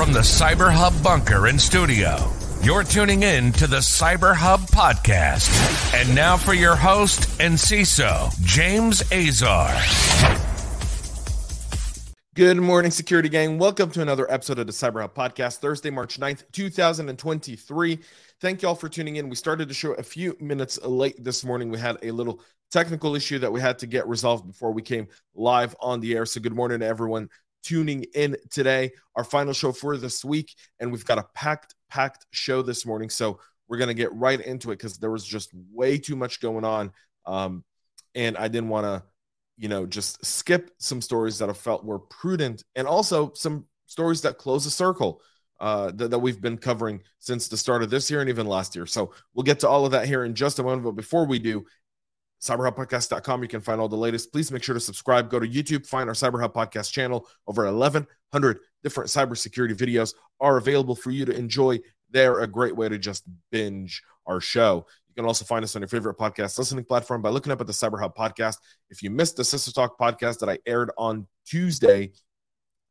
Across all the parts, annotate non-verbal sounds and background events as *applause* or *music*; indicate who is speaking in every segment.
Speaker 1: From the Cyber Hub bunker and studio, you're tuning in to the Cyber Hub podcast. And now for your host and CISO, James Azar.
Speaker 2: Good morning, security gang. Welcome to another episode of the Cyber Hub podcast, Thursday, March 9th, 2023. Thank you all for tuning in. We started the show a few minutes late this morning. We had a little technical issue that we had to get resolved before we came live on the air. So, good morning to everyone tuning in today. Our final show for this week, and we've got a packed, packed show this morning. So, we're going to get right into it because there was just way too much going on. Um, and I didn't want to, you know, just skip some stories that I felt were prudent and also some stories that close a circle uh, that, that we've been covering since the start of this year and even last year. So we'll get to all of that here in just a moment. But before we do, cyberhubpodcast.com, you can find all the latest. Please make sure to subscribe. Go to YouTube, find our Cyberhub podcast channel. Over 1,100 different cybersecurity videos are available for you to enjoy. They're a great way to just binge our show. You can also find us on your favorite podcast listening platform by looking up at the Cyberhub podcast. If you missed the CISO Talk podcast that I aired on Tuesday,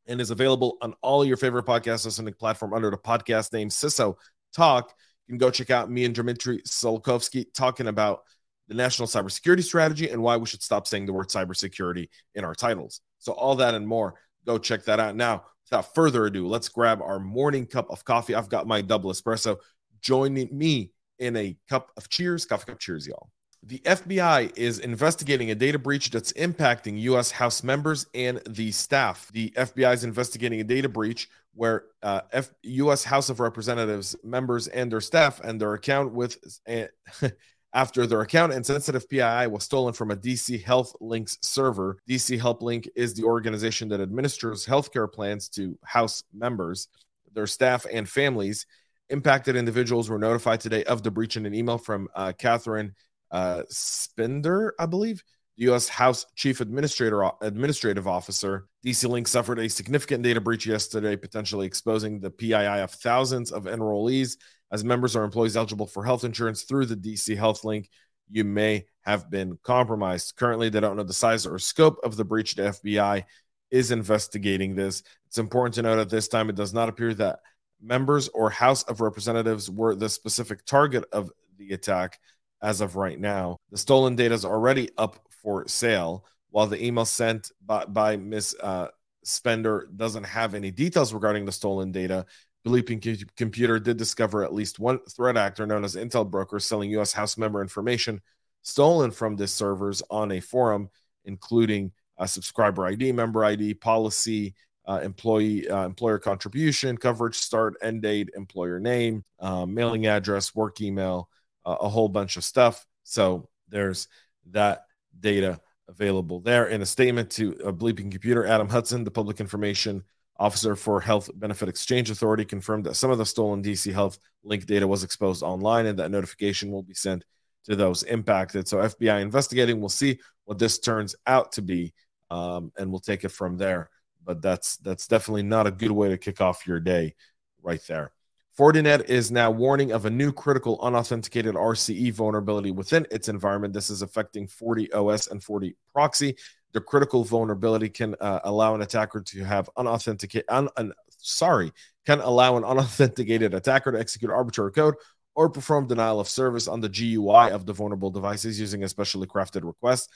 Speaker 2: and is available on all your favorite podcast listening platform under the podcast name CISO Talk. You can go check out me and Dmitry Solkovsky talking about the national cybersecurity strategy and why we should stop saying the word cybersecurity in our titles. So, all that and more, go check that out. Now, without further ado, let's grab our morning cup of coffee. I've got my double espresso. Joining me in a cup of cheers, coffee cup cheers, y'all. The FBI is investigating a data breach that's impacting U.S. House members and the staff. The FBI is investigating a data breach where uh, F- U.S. House of Representatives members and their staff and their account with uh, *laughs* after their account and sensitive PII was stolen from a DC Health Links server. DC Health Link is the organization that administers healthcare plans to House members, their staff, and families. Impacted individuals were notified today of the breach in an email from uh, Catherine uh, Szpindor, I believe, the U.S. House Chief Administrator Administrative Officer. DC Link suffered a significant data breach yesterday, potentially exposing the PII of thousands of enrollees. As members or employees eligible for health insurance through the DC Health Link, you may have been compromised. Currently, they don't know the size or scope of the breach. The FBI is investigating this. It's important to note at this time it does not appear that members or House of Representatives were the specific target of the attack as of right now. The stolen data is already up for sale, while the email sent by, by Ms. Uh, Szpindor doesn't have any details regarding the stolen data. Bleeping Computer did discover at least one threat actor known as Intel Broker selling U.S. House member information stolen from this servers on a forum, including a subscriber ID, member ID, policy, uh, employee uh, employer contribution, coverage start, end date, employer name, uh, mailing address, work email, a whole bunch of stuff. So there's that data available there. In a statement to a bleeping computer, Adam Hudson, the public information officer for Health Benefit Exchange Authority, confirmed that some of the stolen DC Health link data was exposed online and that notification will be sent to those impacted. So FBI investigating. We'll see what this turns out to be, um, and we'll take it from there. But that's that's definitely not a good way to kick off your day, right there. Fortinet is now warning of a new critical unauthenticated RCE vulnerability within its environment. This is affecting FortiOS and Forti proxy. The critical vulnerability can uh, allow an attacker to have unauthenticated, un, un, sorry, can allow an unauthenticated attacker to execute arbitrary code or perform denial of service on the GUI of the vulnerable devices using a specially crafted request.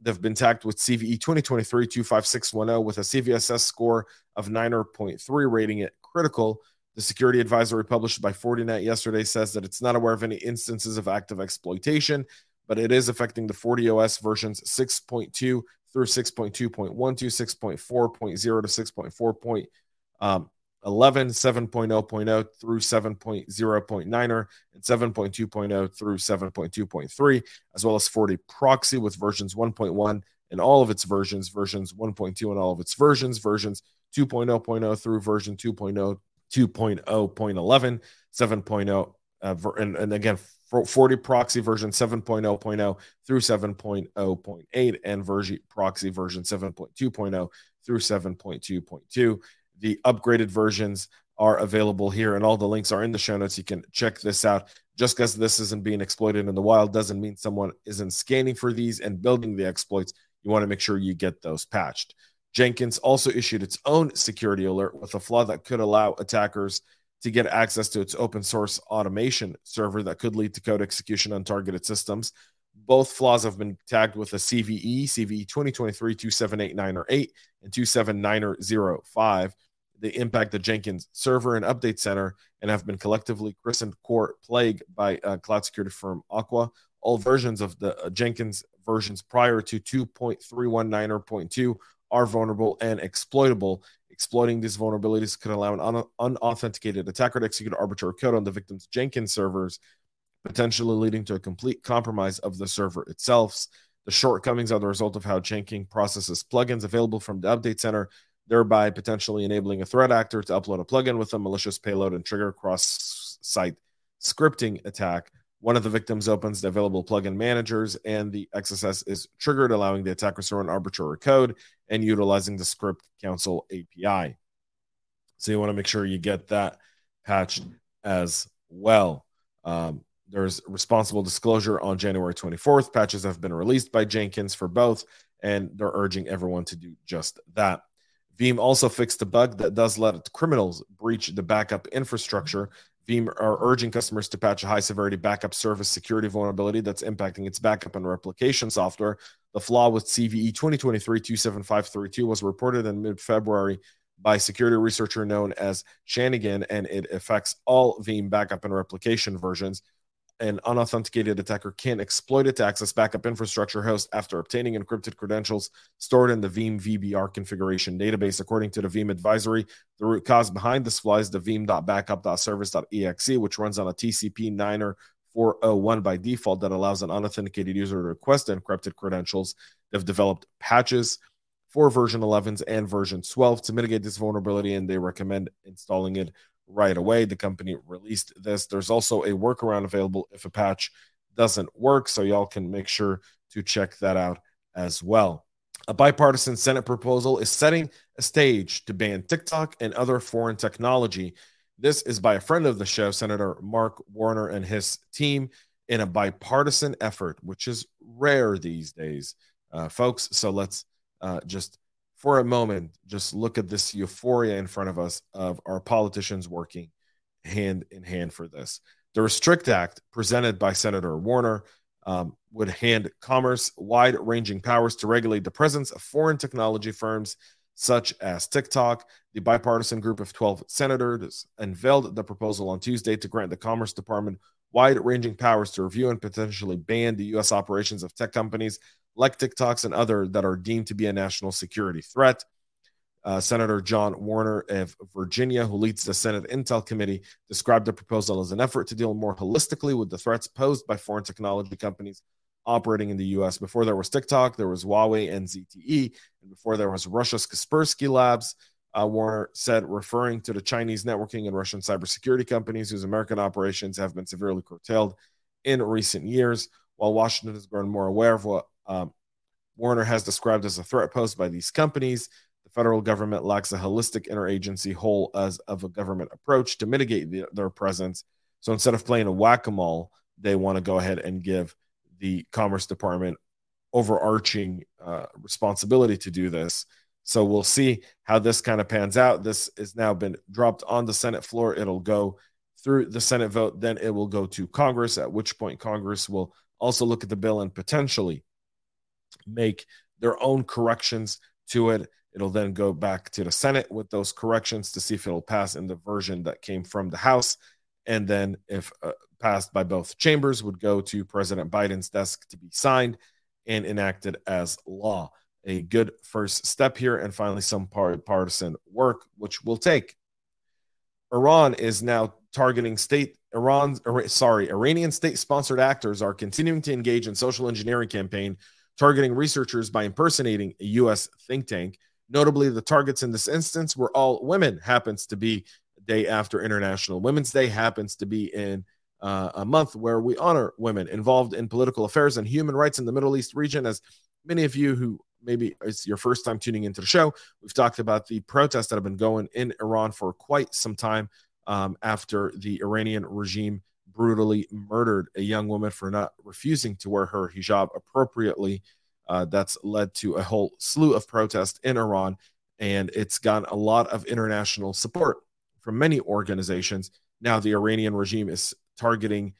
Speaker 2: They've been tagged with CVE 2023 25610 with a CVSS score of 9.3, rating it critical. The security advisory published by Fortinet yesterday says that it's not aware of any instances of active exploitation, but it is affecting the FortiOS versions 6.2 through 6.2.12, 6.4.0 to 6.4.11, um, 7.0.0 through 7.0.9er, and 7.2.0 through 7.2.3, as well as Forti Proxy with versions 1.1 and all of its versions, versions 1.2 and all of its versions, versions 2.0.0 through version 2.0 2.0.11, 7.0, uh, and, and again, FortiProxy version 7.0.0 through 7.0.8 and version proxy version 7.2.0 through 7.2.2. The upgraded versions are available here, and all the links are in the show notes. You can check this out. Just because this isn't being exploited in the wild doesn't mean someone isn't scanning for these and building the exploits. You want to make sure you get those patched. Jenkins also issued its own security alert with a flaw that could allow attackers to get access to its open source automation server that could lead to code execution on targeted systems. Both flaws have been tagged with a CVE, CVE 2023 27890 or 8 and 27905. They impact the Jenkins server and update center and have been collectively christened Core Plague by uh, cloud security firm Aqua. All versions of the uh, Jenkins versions prior to 2.319.2 are vulnerable and exploitable. Exploiting these vulnerabilities could allow an un- unauthenticated attacker to execute arbitrary code on the victim's Jenkins servers, potentially leading to a complete compromise of the server itself. The shortcomings are the result of how Jenkins processes plugins available from the update center, thereby potentially enabling a threat actor to upload a plugin with a malicious payload and trigger cross site scripting attack one of the victims opens the available plugin managers, and the XSS is triggered, allowing the attacker to run arbitrary code and utilizing the script console API. So you want to make sure you get that patched as well. Um, there's responsible disclosure on January 24th. Patches have been released by Jenkins for both, and they're urging everyone to do just that. Veeam also fixed a bug that does let criminals breach the backup infrastructure Veeam are urging customers to patch a high severity backup service security vulnerability that's impacting its backup and replication software. The flaw with CVE 2023 27532 was reported in mid February by security researcher known as Shanigen, and it affects all Veeam backup and replication versions an unauthenticated attacker can exploit it to access backup infrastructure host after obtaining encrypted credentials stored in the Veeam VBR configuration database. According to the Veeam advisory, the root cause behind this flaw is the veeam.backup.service.exe, which runs on a TCP 9er 401 by default that allows an unauthenticated user to request encrypted credentials. They've developed patches for version 11s and version 12 to mitigate this vulnerability, and they recommend installing it right away. The company released this. There's also a workaround available if a patch doesn't work. So y'all can make sure to check that out as well. A bipartisan Senate proposal is setting a stage to ban TikTok and other foreign technology. This is by a friend of the show, Senator Mark Warner and his team, in a bipartisan effort, which is rare these days, uh, folks. So let's uh, just for a moment, just look at this euphoria in front of us of our politicians working hand in hand for this. The Restrict Act, presented by Senator Warner, um, would hand Commerce wide ranging powers to regulate the presence of foreign technology firms such as TikTok. The bipartisan group of 12 senators unveiled the proposal on Tuesday to grant the Commerce Department wide ranging powers to review and potentially ban the U.S. operations of tech companies like TikToks and other that are deemed to be a national security threat. Uh, Senator John Warner of Virginia, who leads the Senate Intel Committee, described the proposal as an effort to deal more holistically with the threats posed by foreign technology companies operating in the US. Before there was TikTok, there was Huawei and ZTE, and before there was Russia's Kaspersky Labs. Uh, Warner said, referring to the Chinese networking and Russian cybersecurity companies whose American operations have been severely curtailed in recent years. While Washington has grown more aware of what um, Warner has described as a threat posed by these companies. The federal government lacks a holistic interagency whole as of a government approach to mitigate the, their presence. So instead of playing a whack a mole, they want to go ahead and give the Commerce Department overarching uh, responsibility to do this. So we'll see how this kind of pans out. This has now been dropped on the Senate floor. It'll go through the Senate vote, then it will go to Congress, at which point Congress will also look at the bill and potentially make their own corrections to it. It'll then go back to the Senate with those corrections to see if it'll pass in the version that came from the House. And then, if uh, passed by both chambers, would go to President Biden's desk to be signed and enacted as law. A good first step here, and finally, some part- partisan work, which will take. Iran is now targeting state Iran, sorry, Iranian state-sponsored actors are continuing to engage in social engineering campaign targeting researchers by impersonating a U.S. think tank. Notably, the targets in this instance were all women. Happens to be day after International Women's Day. Happens to be in uh, a month where we honor women involved in political affairs and human rights in the Middle East region. As many of you who maybe it's your first time tuning into the show, we've talked about the protests that have been going in Iran for quite some time um, after the Iranian regime brutally murdered a young woman for not refusing to wear her hijab appropriately. Uh, that's led to a whole slew of protests in Iran, and it's gotten a lot of international support from many organizations. Now, the Iranian regime is targeting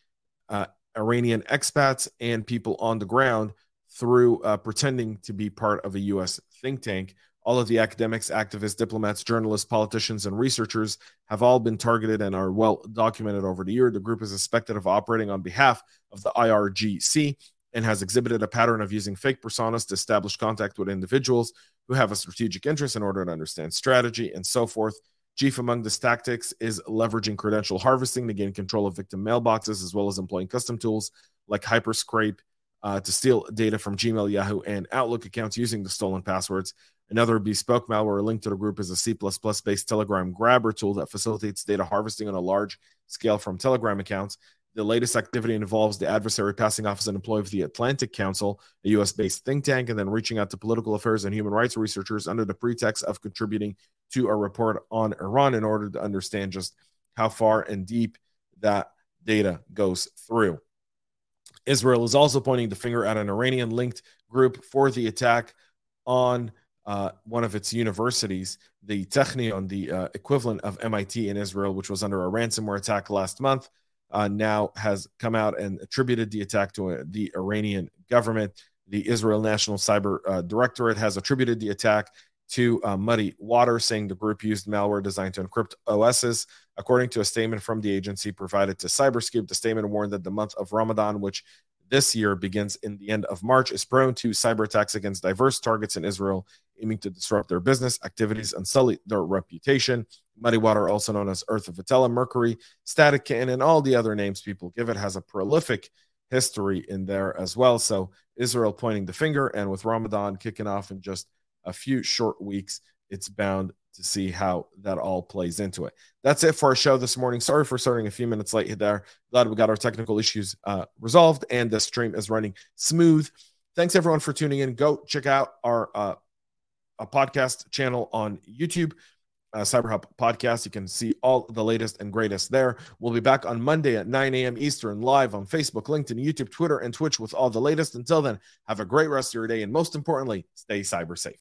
Speaker 2: uh, Iranian expats and people on the ground through uh, pretending to be part of a U.S. think tank. All of the academics, activists, diplomats, journalists, politicians, and researchers have all been targeted and are well documented over the year. The group is suspected of operating on behalf of the IRGC and has exhibited a pattern of using fake personas to establish contact with individuals who have a strategic interest in order to understand strategy and so forth. Chief among this tactics is leveraging credential harvesting to gain control of victim mailboxes, as well as employing custom tools like Hyperscrape uh, to steal data from Gmail, Yahoo, and Outlook accounts using the stolen passwords. Another bespoke malware linked to the group is a C based Telegram grabber tool that facilitates data harvesting on a large scale from Telegram accounts. The latest activity involves the adversary passing off as an employee of the Atlantic Council, a US based think tank, and then reaching out to political affairs and human rights researchers under the pretext of contributing to a report on Iran in order to understand just how far and deep that data goes through. Israel is also pointing the finger at an Iranian linked group for the attack on uh, one of its universities, the Technion, the uh, equivalent of MIT in Israel, which was under a ransomware attack last month uh, now has come out and attributed the attack to uh, the Iranian government. The Israel National Cyber uh, Directorate has attributed the attack to uh, Muddy Water, saying the group used malware designed to encrypt OSs. According to a statement from the agency provided to Cyberscoop, the statement warned that the month of Ramadan, which this year begins in the end of March, is prone to cyber attacks against diverse targets in Israel, aiming to disrupt their business activities and sully their reputation. Muddy Water, also known as Earth of Vetala, Mercury, Static and all the other names people give it, has a prolific history in there as well. So Israel pointing the finger, and with Ramadan kicking off in just a few short weeks, it's bound to see how that all plays into it. That's it for our show this morning. Sorry for starting a few minutes late there. Glad we got our technical issues uh, resolved and the stream is running smooth. Thanks everyone for tuning in. Go check out our uh, podcast channel on YouTube uh, CyberHub podcast. You can see all the latest and greatest there. We'll be back on Monday at 9 a.m. Eastern, live on Facebook, LinkedIn, YouTube, Twitter, and Twitch with all the latest. Until then, have a great rest of your day. And most importantly, stay cyber safe.